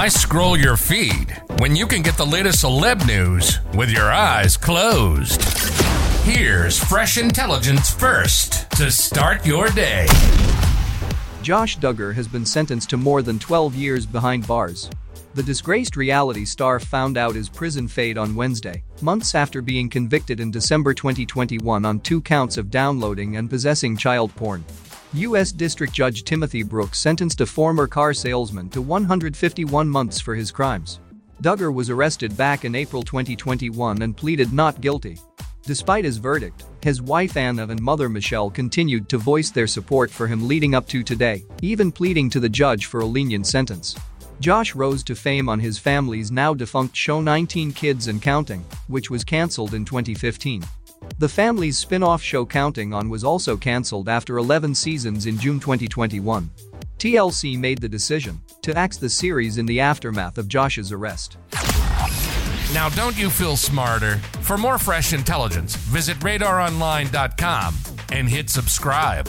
Why scroll your feed when you can get the latest celeb news with your eyes closed? Here's fresh intelligence first to start your day. Josh Duggar has been sentenced to more than 12 years behind bars. The disgraced reality star found out his prison fate on Wednesday, months after being convicted in December 2021 on two counts of downloading and possessing child porn. U.S. District Judge Timothy Brooks sentenced a former car salesman to 151 months for his crimes. Duggar was arrested back in April 2021 and pleaded not guilty. Despite his verdict, his wife Anna and mother Michelle continued to voice their support for him leading up to today, even pleading to the judge for a lenient sentence. Josh rose to fame on his family's now defunct show 19 Kids and Counting, which was cancelled in 2015. The family's spin-off show Counting On was also cancelled after 11 seasons in June 2021. TLC made the decision to axe the series in the aftermath of Josh's arrest. Now, don't you feel smarter? For more fresh intelligence, visit radaronline.com and hit subscribe.